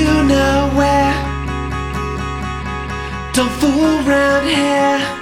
you know where, don't fool around here.